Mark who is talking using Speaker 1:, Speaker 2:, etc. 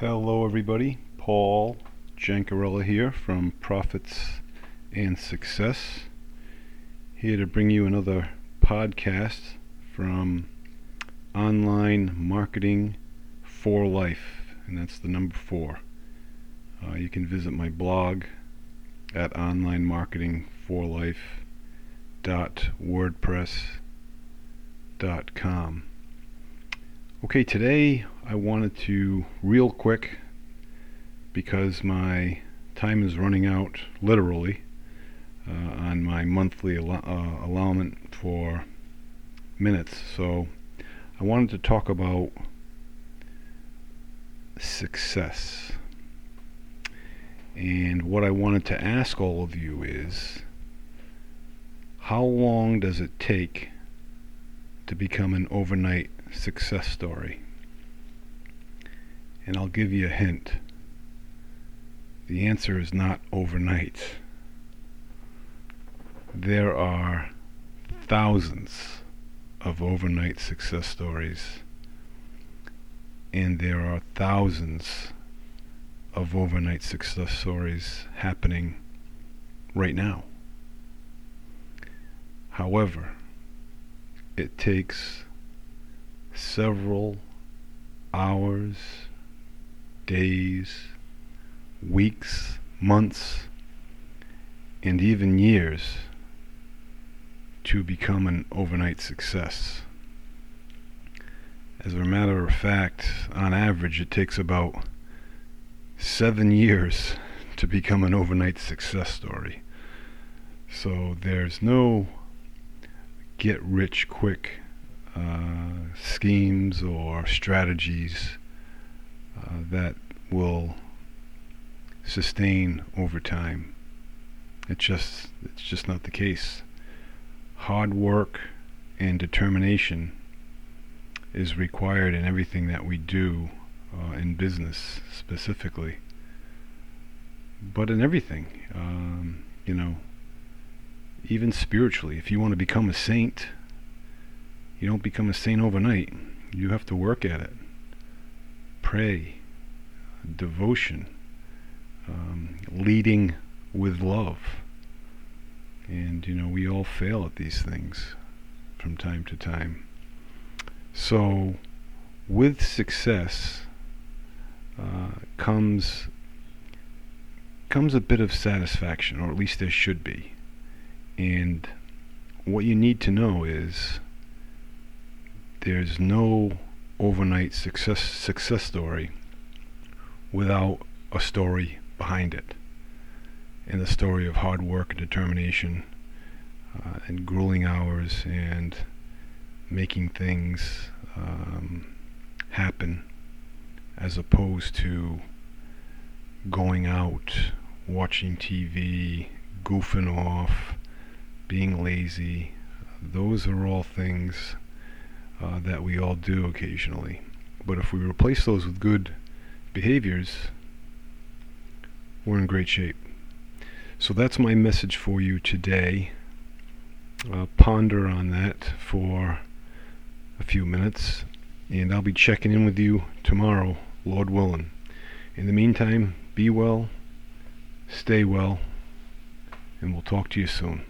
Speaker 1: Hello, everybody. Paul Jancarella here from Profits and Success. Here to bring you another podcast from Online Marketing for Life, and that's the number four. Uh, you can visit my blog at onlinemarketingforlife.wordpress.com. Okay, today I wanted to, real quick, because my time is running out literally uh, on my monthly allo- uh, allowance for minutes. So I wanted to talk about success. And what I wanted to ask all of you is how long does it take to become an overnight success story? And I'll give you a hint. The answer is not overnight. There are thousands of overnight success stories, and there are thousands of overnight success stories happening right now. However, it takes several hours, days, weeks, months, and even years to become an overnight success. As a matter of fact, on average, it takes about seven years to become an overnight success story. So there's no get rich quick uh, schemes or strategies that will sustain over time. It just it's just not the case. Hard work and determination is required in everything that we do uh, in business specifically, but in everything, um, you know, even spiritually. If you want to become a saint, you don't become a saint overnight. You have to work at it. Pray, devotion, um, leading with love. And, you know, we all fail at these things from time to time. So, with success uh, comes comes a bit of satisfaction, or at least there should be. And what you need to know is there's no overnight success success story without a story behind it. And the story of hard work and determination uh, and grueling hours and making things um, happen as opposed to going out, watching TV, goofing off, being lazy. Those are all things uh, that we all do occasionally. But if we replace those with good behaviors, we're in great shape. So that's my message for you today. Uh, ponder on that for a few minutes, and I'll be checking in with you tomorrow, Lord willing. In the meantime, be well, stay well, and we'll talk to you soon.